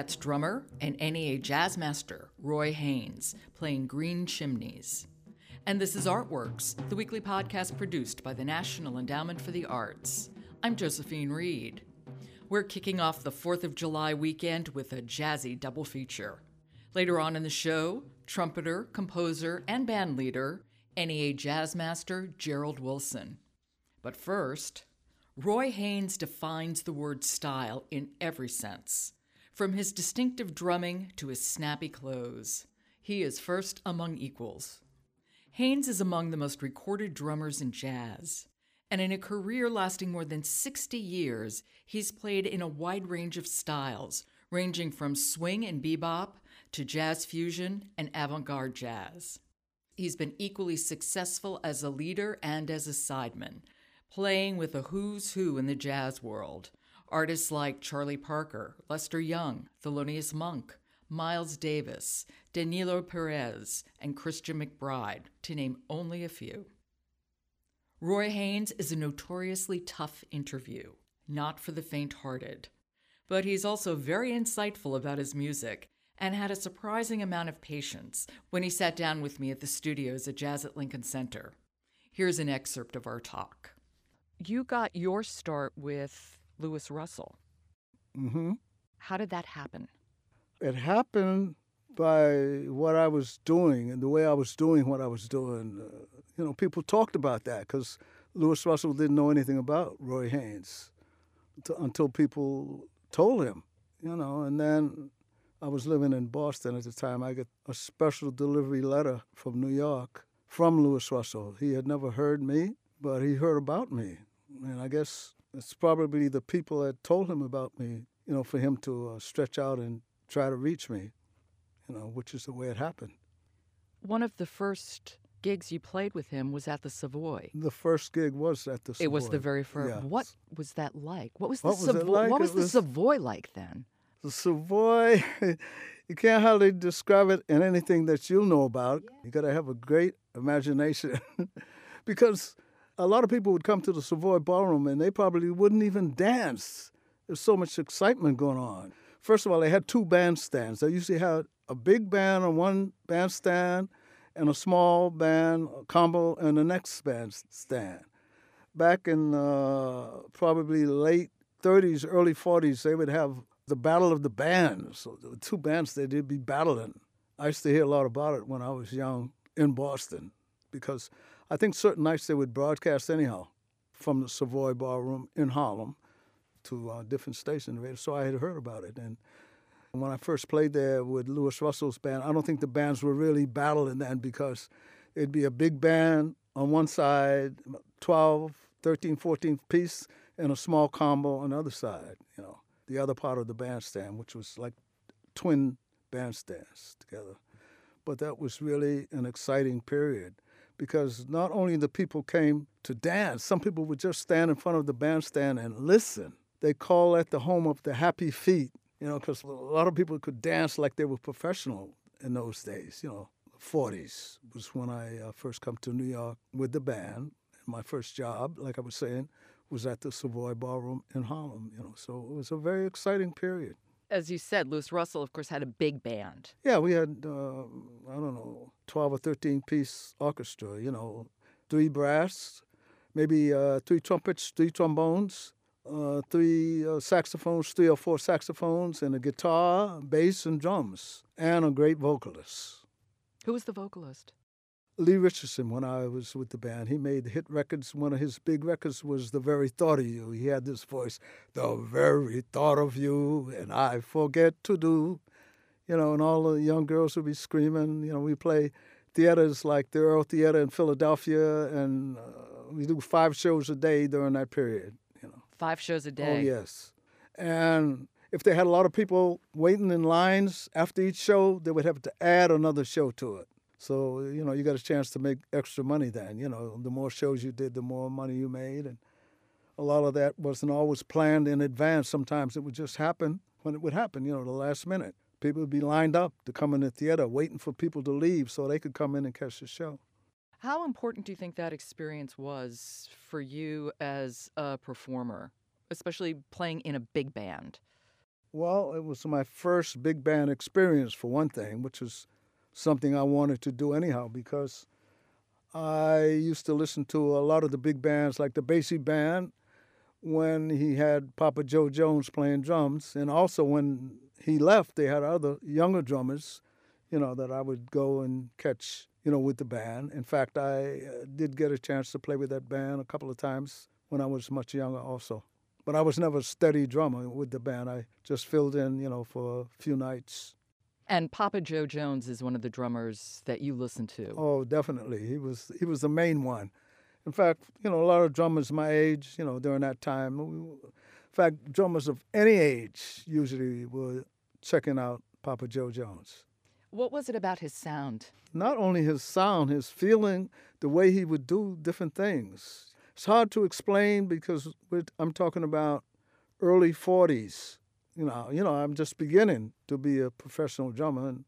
That's drummer and NEA jazz master Roy Haynes playing Green Chimneys. And this is Artworks, the weekly podcast produced by the National Endowment for the Arts. I'm Josephine Reed. We're kicking off the 4th of July weekend with a jazzy double feature. Later on in the show, trumpeter, composer, and band leader, NEA jazz master Gerald Wilson. But first, Roy Haynes defines the word style in every sense. From his distinctive drumming to his snappy clothes, he is first among equals. Haynes is among the most recorded drummers in jazz, and in a career lasting more than 60 years, he's played in a wide range of styles, ranging from swing and bebop to jazz fusion and avant garde jazz. He's been equally successful as a leader and as a sideman, playing with a who's who in the jazz world, Artists like Charlie Parker, Lester Young, Thelonious Monk, Miles Davis, Danilo Perez, and Christian McBride, to name only a few. Roy Haynes is a notoriously tough interview, not for the faint hearted. But he's also very insightful about his music and had a surprising amount of patience when he sat down with me at the studios at Jazz at Lincoln Center. Here's an excerpt of our talk. You got your start with Luis Russell. Mm-hmm. How did that happen? It happened by what I was doing and the way I was doing what I was doing. Uh, you know, people talked about that because Luis Russell didn't know anything about Roy Haynes until people told him, you know, and then I was living in Boston at the time. I got a special delivery letter from New York from Luis Russell. He had never heard me, but he heard about me. And I guess it's probably the people that told him about me, you know, for him to uh, stretch out and try to reach me, you know, which is the way it happened. One of the first gigs you played with him was at the Savoy. The first gig was at the Savoy. It was the very first. Yeah. What was that like? What was What the was Savoy? like? What was It the Savoy like then? The Savoy, you can't hardly describe it in anything that you'll know about. You got to have a great imagination because a lot of people would come to the Savoy Ballroom and they probably wouldn't even dance. There's so much excitement going on. First of all, they had two bandstands. They usually had a big band on one bandstand and a small band a combo on the next bandstand. Back in uh, probably late 30s, early 40s, they would have the Battle of the Bands. So two bands they did be battling. I used to hear a lot about it when I was young in Boston because I think certain nights they would broadcast anyhow from the Savoy Ballroom in Harlem to uh, different stations. So I had heard about it. And when I first played there with Luis Russell's band, I don't think the bands were really battling then because it'd be a big band on one side, 12, 13, 14 piece, and a small combo on the other side, you know, the other part of the bandstand, which was like twin bandstands together. But that was really an exciting period because not only the people came to dance, some people would just stand in front of the bandstand and listen. They call that the home of the happy feet, you know, because a lot of people could dance like they were professional in those days, you know. 40s was when I uh, first come to New York with the band. My first job, like I was saying, was at the Savoy Ballroom in Harlem, you know. So it was a very exciting period. As you said, Luis Russell, of course, had a big band. Yeah, we had, uh, I don't know, 12 or 13 piece orchestra, you know, three brass, maybe uh, three trumpets, three trombones, uh, three uh, saxophones, three or four saxophones, and a guitar, bass, and drums, and a great vocalist. Who was the vocalist? Lee Richardson, when I was with the band, he made hit records. One of his big records was The Very Thought of You. He had this voice, The very thought of you, and I forget to do. You know, and all the young girls would be screaming. You know, we play theaters like the Earle Theater in Philadelphia, and uh, we do five shows a day during that period. You know. Five shows a day. Oh, day. yes. And if they had a lot of people waiting in lines after each show, they would have to add another show to it. So, you know, you got a chance to make extra money then. You know, the more shows you did, the more money you made. And a lot of that wasn't always planned in advance. Sometimes it would just happen when it would happen, you know, the last minute. People would be lined up to come in the theater waiting for people to leave so they could come in and catch the show. How important do you think that experience was for you as a performer, especially playing in a big band? Well, it was my first big band experience, for one thing, which was something I wanted to do anyhow because I used to listen to a lot of the big bands, like the Basie Band, when he had Papa Jo Jones playing drums, and also when he left, they had other younger drummers, you know, that I would go and catch, you know, with the band. In fact, I uh, did get a chance to play with that band a couple of times when I was much younger, also. But I was never a steady drummer with the band. I just filled in, you know, for a few nights. And Papa Jo Jones is one of the drummers that you listen to. Oh, definitely. He was he was the main one. In fact, you know, a lot of drummers my age, you know, during that time, in fact, drummers of any age usually were checking out Papa Jo Jones. What was it about his sound? Not only his sound, his feeling, the way he would do different things. It's hard to explain because I'm talking about early 40s. You know, you know, I'm just beginning to be a professional drummer, and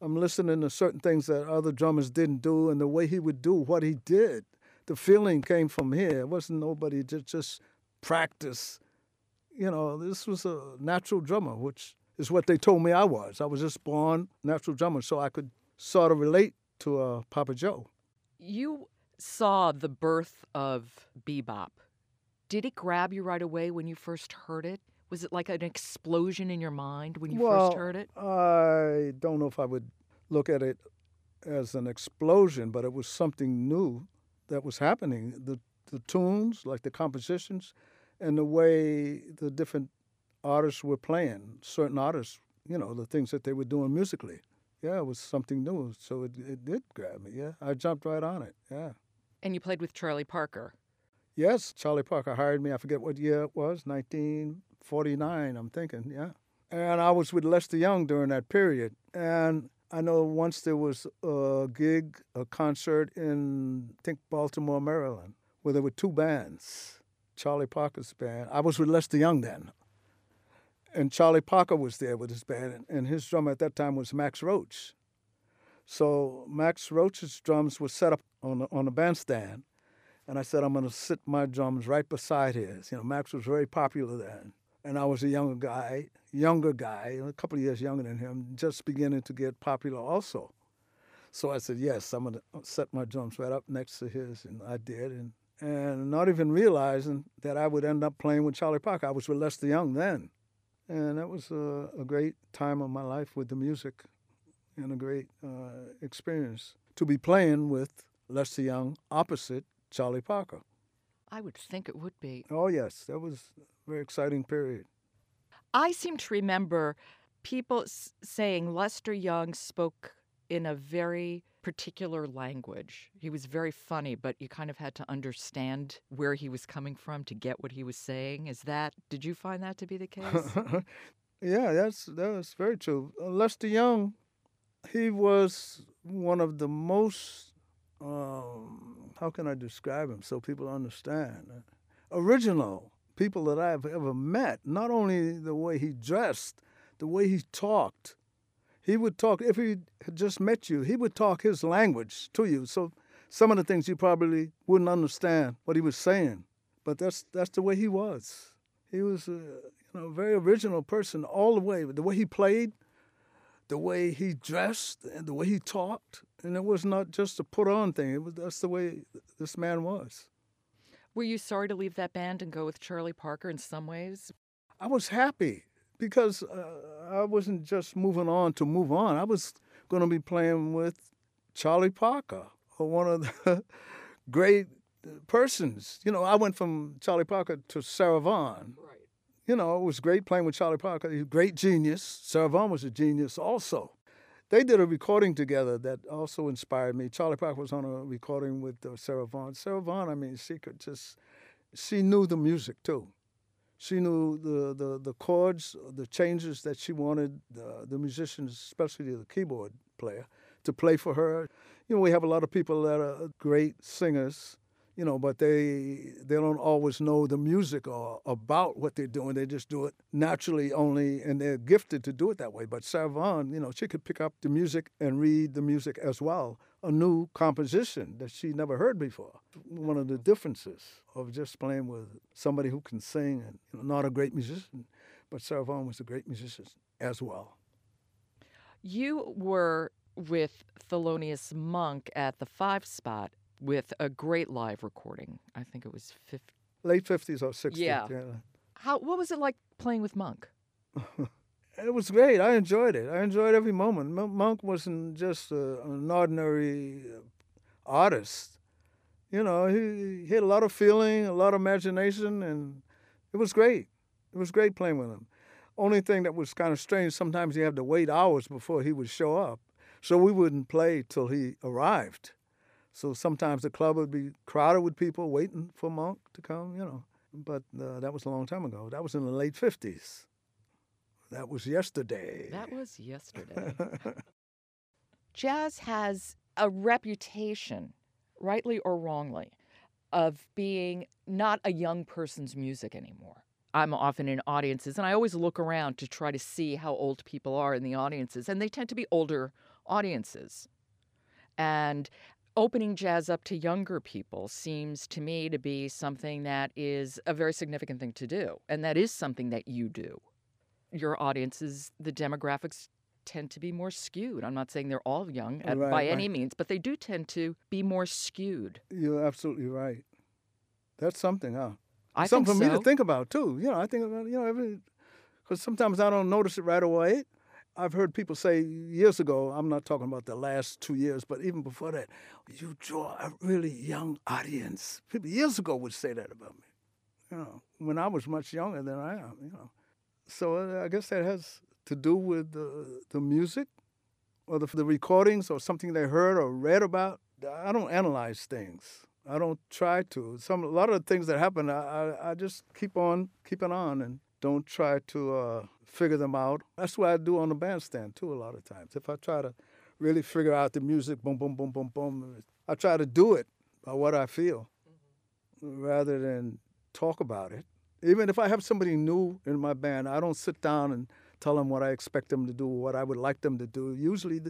I'm listening to certain things that other drummers didn't do, and the way he would do what he did the feeling came from here. It wasn't nobody just just practice. You know, this was a natural drummer, which is what they told me I was. I was just born natural drummer, so I could sort of relate to uh, Papa Jo. You saw the birth of bebop. Did it grab you right away when you first heard it? Was it like an explosion in your mind when you well, first heard it? I don't know if I would look at it as an explosion, but it was something new that was happening. The the tunes, like the compositions, and the way the different artists were playing. Certain artists, you know, the things that they were doing musically. Yeah, it was something new. So it, it did grab me. Yeah, I jumped right on it. Yeah. And you played with Charlie Parker. Yes, Charlie Parker hired me. I forget what year it was, 1949, I'm thinking, yeah. And I was with Lester Young during that period. And I know once there was a gig, a concert in, I think, Baltimore, Maryland, where there were two bands. Charlie Parker's band. I was with Lester Young then. And Charlie Parker was there with his band, and his drummer at that time was Max Roach. So Max Roach's drums were set up on the, on the bandstand, and I said, I'm going to sit my drums right beside his. You know, Max was very popular then and I was a younger guy, younger guy, a couple of years younger than him, just beginning to get popular also. So I said, yes, I'm gonna set my drums right up next to his, and I did, and and not even realizing that I would end up playing with Charlie Parker. I was with Lester Young then, and that was a, a great time of my life with the music, and a great uh, experience to be playing with Lester Young opposite Charlie Parker. I would think it would be. Oh yes, that was a very exciting period. I seem to remember people s- saying Lester Young spoke in a very particular language. He was very funny, but you kind of had to understand where he was coming from to get what he was saying. Is that did you find that to be the case? yeah, that's that's very true. Uh, Lester Young, he was one of the most um, how can I describe him so people understand? Original people that I've ever met, not only the way he dressed, the way he talked. He would talk, if he had just met you, he would talk his language to you. So some of the things you probably wouldn't understand what he was saying. But that's, that's the way he was. He was a you know, very original person all the way. The way he played, the way he dressed, and the way he talked. And it was not just a put on thing, it was, that's the way this man was. Were you sorry to leave that band and go with Charlie Parker in some ways? I was happy because uh, I wasn't just moving on to move on. I was going to be playing with Charlie Parker, or one of the great persons. You know, I went from Charlie Parker to Sarah Vaughan. Right. You know, it was great playing with Charlie Parker. He's a great genius. Sarah Vaughan was a genius also they did a recording together that also inspired me. Charlie Parker was on a recording with uh, Sarah Vaughan. Sarah Vaughan, I mean, she could just, she knew the music too. She knew the, the, the chords, the changes that she wanted the, the musicians, especially the keyboard player, to play for her. You know, we have a lot of people that are great singers, you know, but they they don't always know the music or about what they're doing. They just do it naturally only, and they're gifted to do it that way. But Vaughan, you know, she could pick up the music and read the music as well, a new composition that she never heard before. One of the differences of just playing with somebody who can sing and you know, not a great musician, but Sarah Vaughan was a great musician as well. You were with Thelonious Monk at the Five Spot with a great live recording. I think it was 50. Late 50s or 60s. Yeah. yeah. How what was it like playing with Monk? It was great. I enjoyed it. I enjoyed every moment. Monk wasn't just a, an ordinary uh, artist. You know, he, he had a lot of feeling, a lot of imagination, and it was great. It was great playing with him. Only thing that was kind of strange, sometimes you have to wait hours before he would show up. So we wouldn't play till he arrived. So sometimes the club would be crowded with people waiting for Monk to come, you know. But uh, that was a long time ago. That was in the late 50s. That was yesterday. That was yesterday. Jazz has a reputation, rightly or wrongly, of being not a young person's music anymore. I'm often in audiences and I always look around to try to see how old people are in the audiences, and they tend to be older audiences. And opening jazz up to younger people seems to me to be something that is a very significant thing to do, and that is something that you do. Your audiences, the demographics tend to be more skewed. I'm not saying they're all young at, Right, by right. any means, but they do tend to be more skewed. You're absolutely right. That's something, huh? I something think for me to think about too. You know, I think about you know every because sometimes I don't notice it right away. I've heard people say years ago. I'm not talking about the last two years, but even before that, you draw a really young audience. People years ago would say that about me. You know, when I was much younger than I am. You know, so uh, I guess that has to do with the the music or the, the recordings or something they heard or read about. I don't analyze things. I don't try to. Some a lot of the things that happen, I, I, I just keep on keeping on and don't try to uh, figure them out. That's what I do on the bandstand too. A lot of times, if I try to really figure out the music, boom, boom, boom, boom, boom, I try to do it by what I feel, rather than talk about it. Even if I have somebody new in my band, I don't sit down and tell them what I expect them to do, or what I would like them to do. Usually,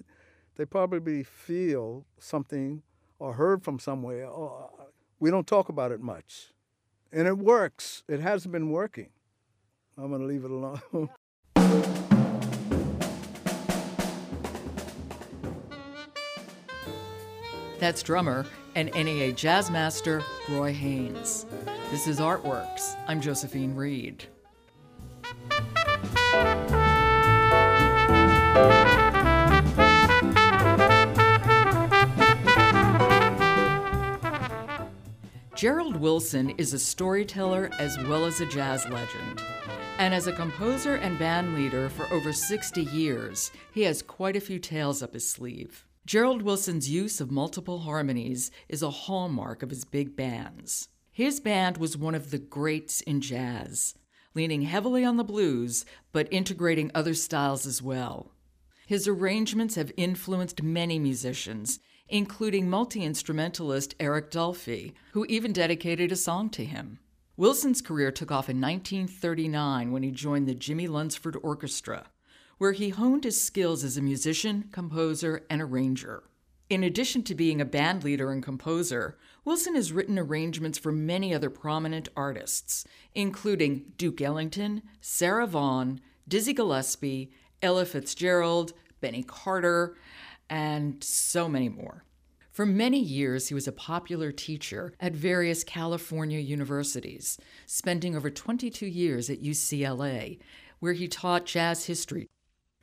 they probably feel something or heard from somewhere. Or we don't talk about it much, and it works. It has been working. I'm going to leave it alone. That's drummer and NEA jazz master Roy Haynes. This is Artworks. I'm Josephine Reed. Gerald Wilson is a storyteller as well as a jazz legend. And as a composer and band leader for over 60 years, he has quite a few tales up his sleeve. Gerald Wilson's use of multiple harmonies is a hallmark of his big bands. His band was one of the greats in jazz, leaning heavily on the blues, but integrating other styles as well. His arrangements have influenced many musicians, including multi instrumentalist Eric Dolphy, who even dedicated a song to him. Wilson's career took off in 1939 when he joined the Jimmy Lunceford Orchestra, where he honed his skills as a musician, composer, and arranger. In addition to being a band leader and composer, Wilson has written arrangements for many other prominent artists, including Duke Ellington, Sarah Vaughan, Dizzy Gillespie, Ella Fitzgerald, Benny Carter, and so many more. For many years, he was a popular teacher at various California universities, spending over 22 years at UCLA, where he taught jazz history.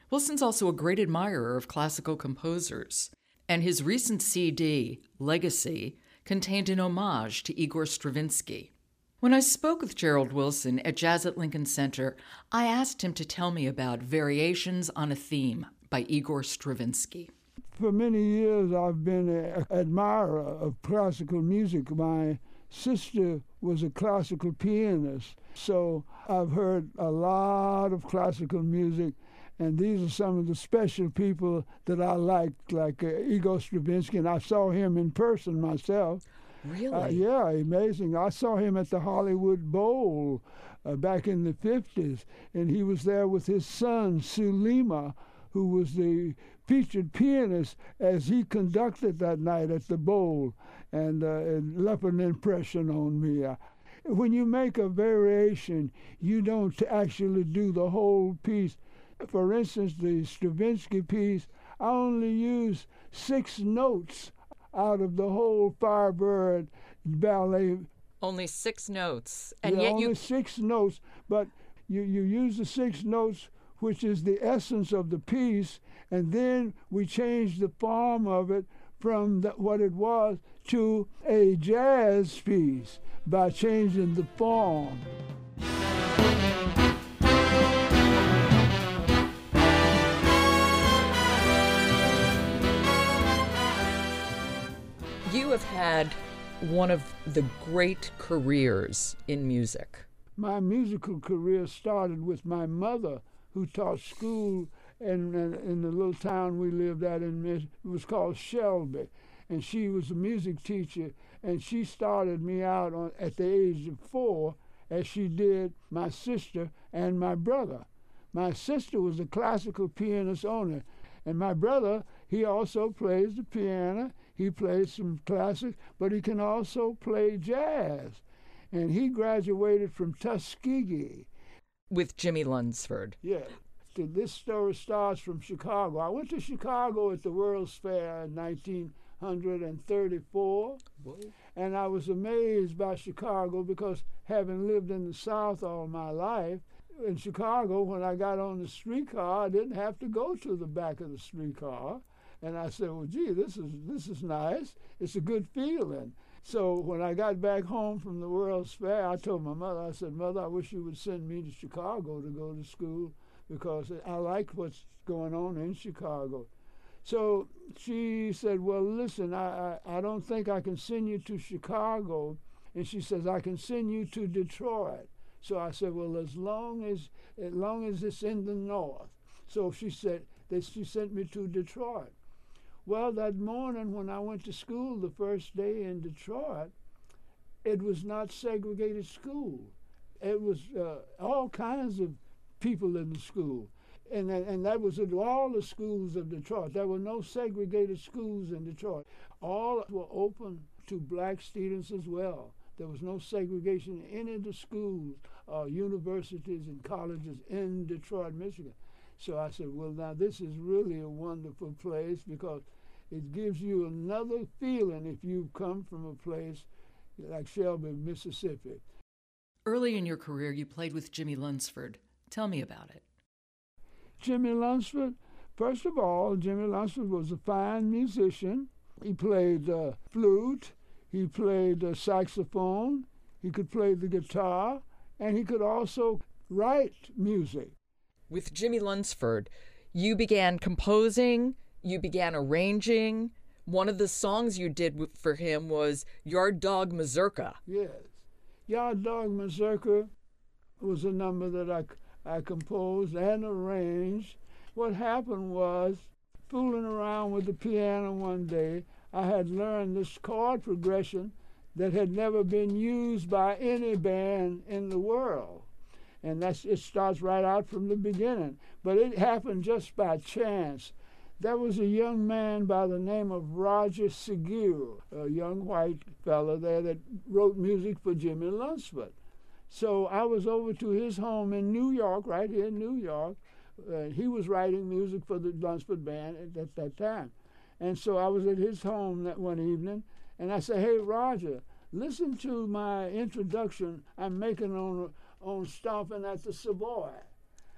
Wilson's also a great admirer of classical composers, and his recent CD, Legacy, contained an homage to Igor Stravinsky. When I spoke with Gerald Wilson at Jazz at Lincoln Center, I asked him to tell me about Variations on a Theme by Igor Stravinsky. For many years, I've been an admirer of classical music. My sister was a classical pianist, so I've heard a lot of classical music. And these are some of the special people that I liked, like uh, Igor Stravinsky, and I saw him in person myself. Really? Uh, yeah, amazing. I saw him at the Hollywood Bowl uh, back in the 50s, and he was there with his son, Soulima, who was the featured pianist as he conducted that night at the Bowl, and uh, it left an impression on me. Uh, when you make a variation, you don't actually do the whole piece. For instance, the Stravinsky piece, I only use six notes out of the whole Firebird ballet. Only six notes, and yeah, yet only you six notes, but you, you use the six notes, which is the essence of the piece, and then we change the form of it from the, what it was to a jazz piece by changing the form. Have had one of the great careers in music. My musical career started with my mother, who taught school in, in, the little town we lived at in it was called Shelby, and she was a music teacher, and she started me out on, at the age of four, as she did my sister and my brother. My sister was a classical pianist owner, and my brother he also plays the piano. He plays some classic, but he can also play jazz. And he graduated from Tuskegee. With Jimmy Lunceford. Yeah. This story starts from Chicago. I went to Chicago at the World's Fair in 1934. Whoa. And I was amazed by Chicago because having lived in the South all my life, in Chicago, when I got on the streetcar, I didn't have to go to the back of the streetcar. And I said, well, gee, this is, this is nice. It's a good feeling. So when I got back home from the World's Fair, I told my mother, I said, Mother, I wish you would send me to Chicago to go to school because I like what's going on in Chicago. So she said, Well, listen, I, I, I don't think I can send you to Chicago. And she says, I can send you to Detroit. So I said, Well, as long as as long as it's in the north. So she said that she sent me to Detroit. Well, that morning when I went to school the first day in Detroit, it was not segregated school. It was uh, all kinds of people in the school. And, and that was at all the schools of Detroit. There were no segregated schools in Detroit. All were open to black students as well. There was no segregation in any of the schools, uh, universities, and colleges in Detroit, Michigan. So I said, well, now this is really a wonderful place because it gives you another feeling if you've come from a place like Shelby, Mississippi. Early in your career, you played with Jimmy Lunceford. Tell me about it. Jimmy Lunceford, first of all, Jimmy Lunceford was a fine musician. He played uh, flute, he played uh, saxophone, he could play the guitar, and he could also write music. With Jimmy Lunceford, you began composing you began arranging. One of the songs you did for him was Yard Dog Mazurka. Yes. Yard Dog Mazurka was a number that I, I composed and arranged. What happened was, fooling around with the piano one day, I had learned this chord progression that had never been used by any band in the world. And that's it starts right out from the beginning. But it happened just by chance. There was a young man by the name of Roger Segure, a young white fellow there that wrote music for Jimmy Lunceford. So I was over to his home in New York, right here in New York. Uh, he was writing music for the Lunceford band at, at that time. And so I was at his home that one evening, and I said, "Hey, Roger, listen to my introduction I'm making on on Stomping at the Savoy,"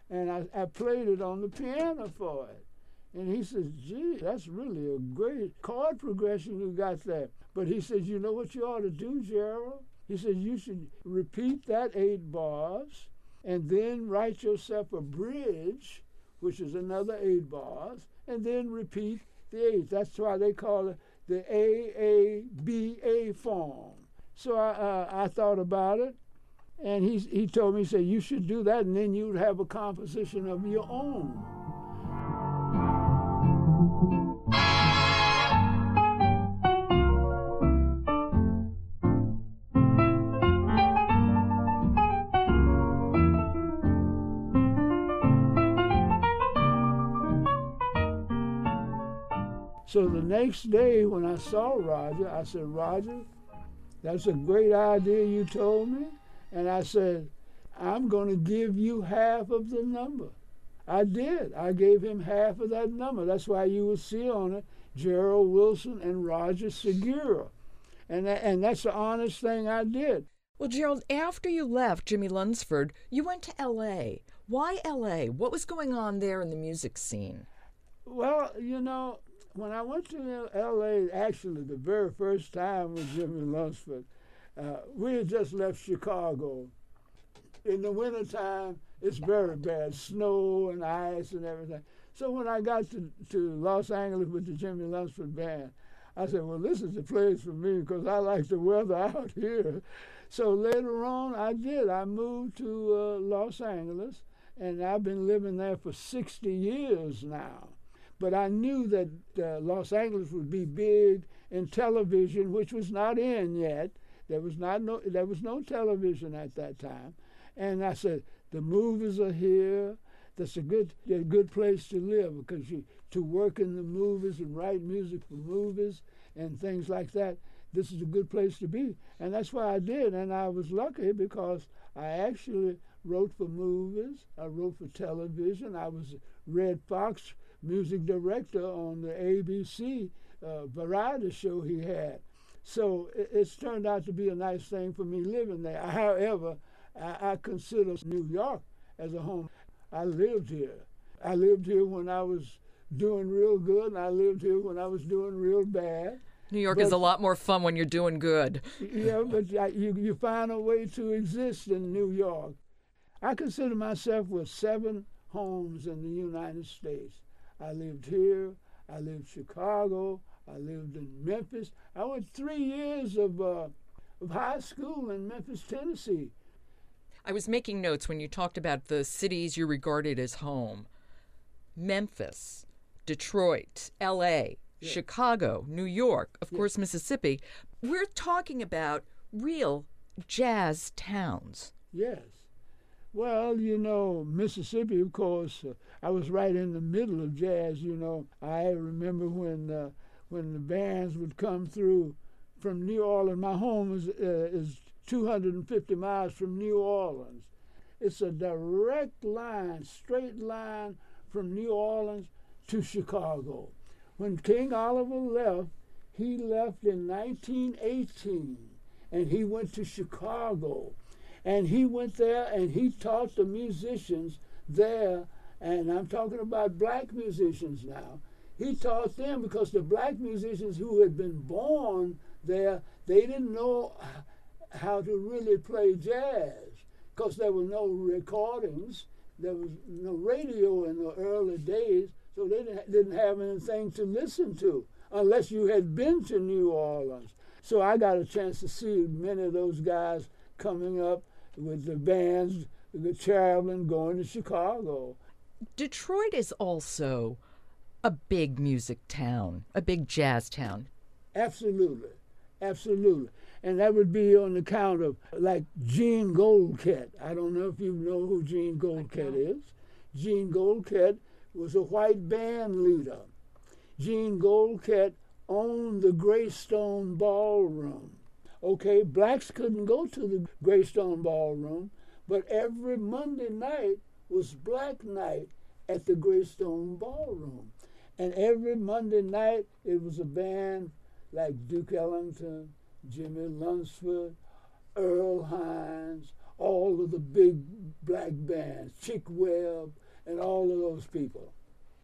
and I, I played it on the piano for it. And he says, gee, that's really a great chord progression you got there. But he says, you know what you ought to do, Gerald? He says, you should repeat that eight bars and then write yourself a bridge, which is another eight bars, and then repeat the eight. That's why they call it the AABA form. So I, uh, I thought about it, and he, he told me, he said, you should do that, and then you'd have a composition of your own. So the next day when I saw Roger, I said, Roger, that's a great idea you told me. And I said, I'm going to give you half of the number. I did. I gave him half of that number. That's why you will see on it Gerald Wilson and Roger Segure. And, that, and that's the honest thing I did. Well, Gerald, after you left Jimmy Lunceford, you went to L.A. Why L.A.? What was going on there in the music scene? Well, you know, when I went to L.A., actually the very first time with Jimmy Lunceford, uh, we had just left Chicago. In the wintertime, it's very bad, snow and ice and everything. So when I got to, to Los Angeles with the Jimmy Lunceford Band, I said, well, this is the place for me because I like the weather out here. So later on, I did. I moved to uh, Los Angeles, and I've been living there for 60 years now. But I knew that uh, Los Angeles would be big in television, which was not in yet. There was not no there was no television at that time, and I said the movies are here. That's a good a good place to live because you to work in the movies and write music for movies and things like that this is a good place to be. And that's why I did. And I was lucky because I actually wrote for movies, I wrote for television. I was Redd Foxx music director on the ABC uh, variety show he had. So it, it's turned out to be a nice thing for me living there. However, I, I consider New York as a home. I lived here. I lived here when I was doing real good, and I lived here when I was doing real bad. New York but, is a lot more fun when you're doing good. Yeah, but you, you find a way to exist in New York. I consider myself with seven homes in the United States. I lived here, I lived Chicago, I lived in Memphis. I went three years of, uh, of high school in Memphis, Tennessee. I was making notes when you talked about the cities you regarded as home Memphis, Detroit, LA, Chicago, New York, of course, Mississippi. We're talking about real jazz towns. Yes. Well, you know, Mississippi, of course, uh, I was right in the middle of jazz, you know. I remember when uh, when the bands would come through from New Orleans. My home is, uh, is 250 miles from New Orleans. It's a direct line, straight line from New Orleans to Chicago. When King Oliver left, he left in 1918 and he went to Chicago. And he went there and he taught the musicians there, and I'm talking about black musicians now. He taught them because the black musicians who had been born there, they didn't know how to really play jazz because there were no recordings, there was no radio in the early days. So they didn't have anything to listen to unless you had been to New Orleans. So I got a chance to see many of those guys coming up with the bands, the traveling, going to Chicago. Detroit is also a big music town, a big jazz town. Absolutely, absolutely. And that would be on account of like Gene Goldkette. I don't know if you know who Gene Goldkette is. Gene Goldkette was a white band leader. Gene Goldkette owned the Greystone Ballroom. Okay, blacks couldn't go to the Greystone Ballroom, but every Monday night was Black Night at the Greystone Ballroom. And every Monday night it was a band like Duke Ellington, Jimmy Lunceford, Earl Hines, all of the big black bands, Chick Webb, and all of those people.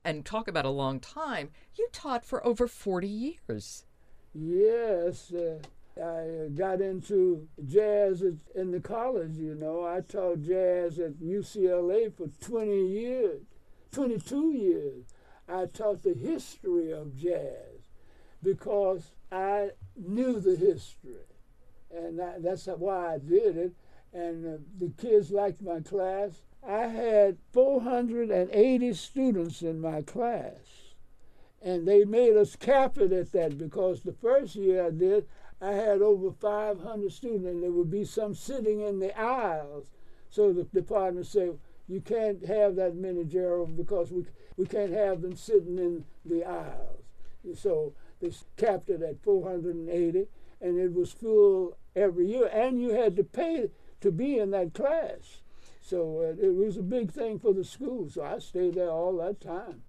And talk about a long time. You taught for over 40 years. Yes. Uh, I got into jazz in the college, you know. I taught jazz at UCLA for 20 years, 22 years. I taught the history of jazz because I knew the history. And that's why I did it. And uh, the kids liked my class. I had 480 students in my class. And they made us cap it at that because the first year I did, I had over 500 students, and there would be some sitting in the aisles. So the department said, You can't have that many, Gerald, because we, we can't have them sitting in the aisles. So they capped it at 480, and it was full every year. And you had to pay to be in that class. So uh, it was a big thing for the school. So I stayed there all that time.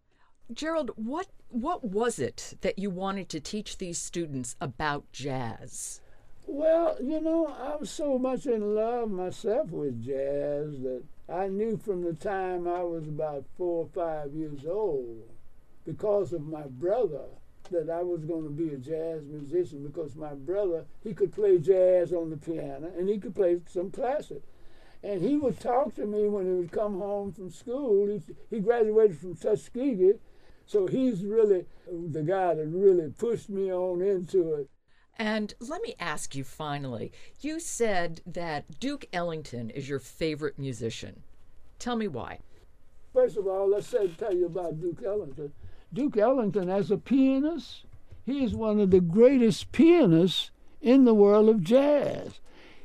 Gerald, what what was it that you wanted to teach these students about jazz? Well, you know, I was so much in love myself with jazz that I knew from the time I was about four or five years old, because of my brother, that I was going to be a jazz musician because my brother, he could play jazz on the piano and he could play some classic. And he would talk to me when he would come home from school. He, he graduated from Tuskegee, so he's really the guy that really pushed me on into it. And let me ask you finally you said that Duke Ellington is your favorite musician. Tell me why. First of all, let's say, tell you about Duke Ellington. Duke Ellington, as a pianist, he is one of the greatest pianists in the world of jazz.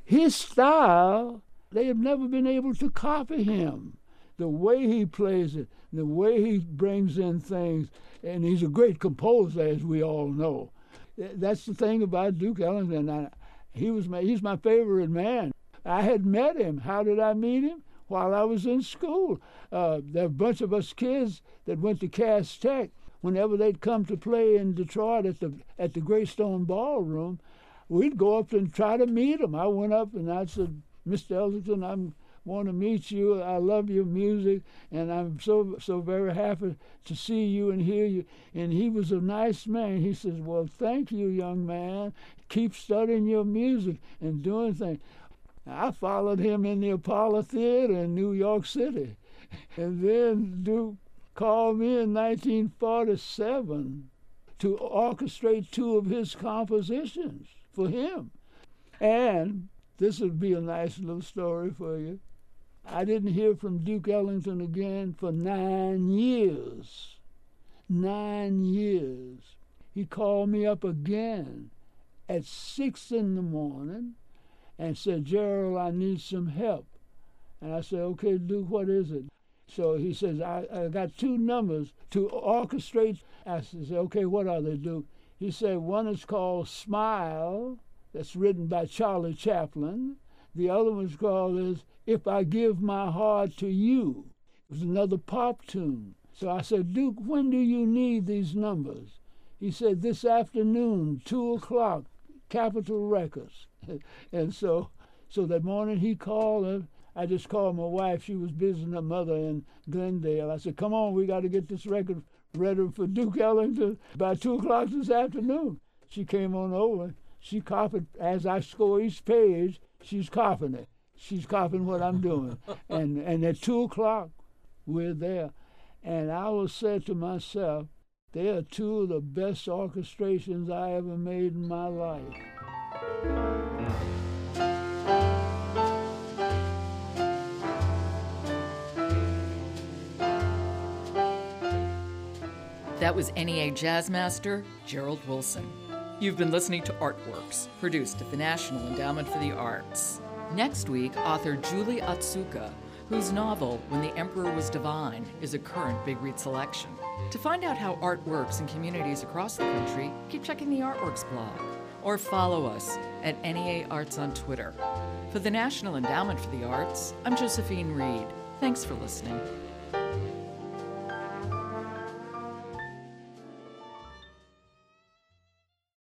His style, they have never been able to copy him. The way he plays it, the way he brings in things, and he's a great composer, as we all know. That's the thing about Duke Ellington. I, he was my, he's my favorite man. I had met him. How did I meet him? While I was in school. Uh, there were a bunch of us kids that went to Cass Tech. Whenever they'd come to play in Detroit at the at the Greystone Ballroom, we'd go up and try to meet him. I went up and I said, "Mr. Ellington, I'm want to meet you. I love your music, and I'm so so very happy to see you and hear you. And he was a nice man. He says, "Well, thank you, young man. Keep studying your music and doing things." I followed him in the Apollo Theater in New York City, and then Duke called me in 1947 to orchestrate two of his compositions for him. And this would be a nice little story for you. I didn't hear from Duke Ellington again for nine years. Nine years. He called me up again at six in the morning and said, Gerald, I need some help. And I said, okay, Duke, what is it? So he says, I, I got two numbers to orchestrate. I said, okay, what are they, Duke? He said, one is called Smile, that's written by Charlie Chaplin. The other one's called is If I Give My Heart to You. It was another pop tune. So I said, Duke, when do you need these numbers? He said, This afternoon, 2 o'clock, Capitol Records. and so so that morning he called and I just called my wife. She was visiting her mother in Glendale. I said, Come on, we got to get this record ready for Duke Ellington by 2 o'clock this afternoon. She came on over. She copied, as I score each page, she's copying it. She's copying what I'm doing. and, and at 2 o'clock, we're there. And I was said to myself, they are two of the best orchestrations I ever made in my life. That was NEA Jazz Master Gerald Wilson. You've been listening to Artworks, produced at the National Endowment for the Arts. Next week, author Julie Otsuka, whose novel, When the Emperor Was Divine, is a current Big Read selection. To find out how art works in communities across the country, keep checking the Artworks blog or follow us at NEA Arts on Twitter. For the National Endowment for the Arts, I'm Josephine Reed. Thanks for listening.